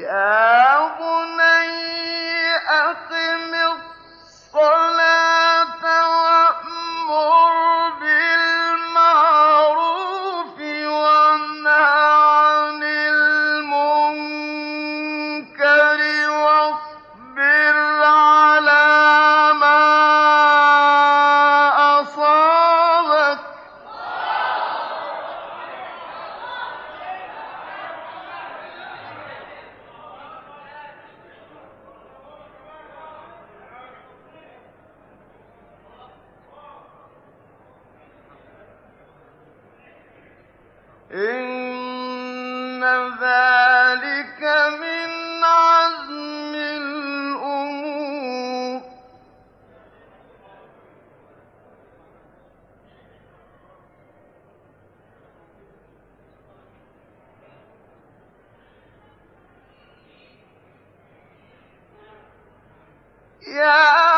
يَا إِنَّ ذَٰلِكَ مِنْ عَزْمِ الْأُمُورِ. يَا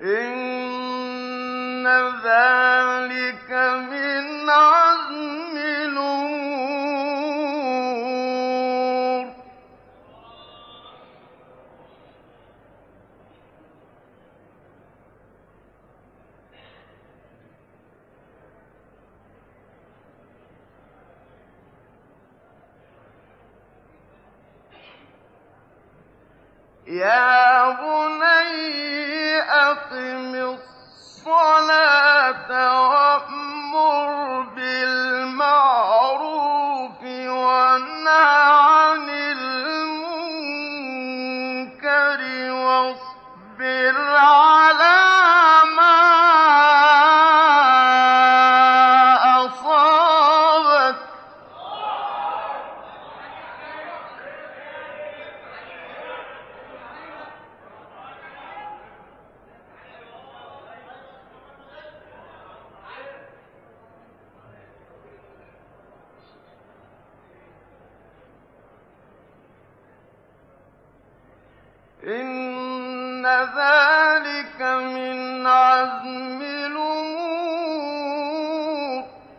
إِنَّ ذَٰلِكَ مِنْ عَزْمِ الْأُمُورِ. يَا بُنَيَّ أَقِمِ الصَّلَاةَ إِنَّ ذَٰلِكَ مِنْ عَزْمِ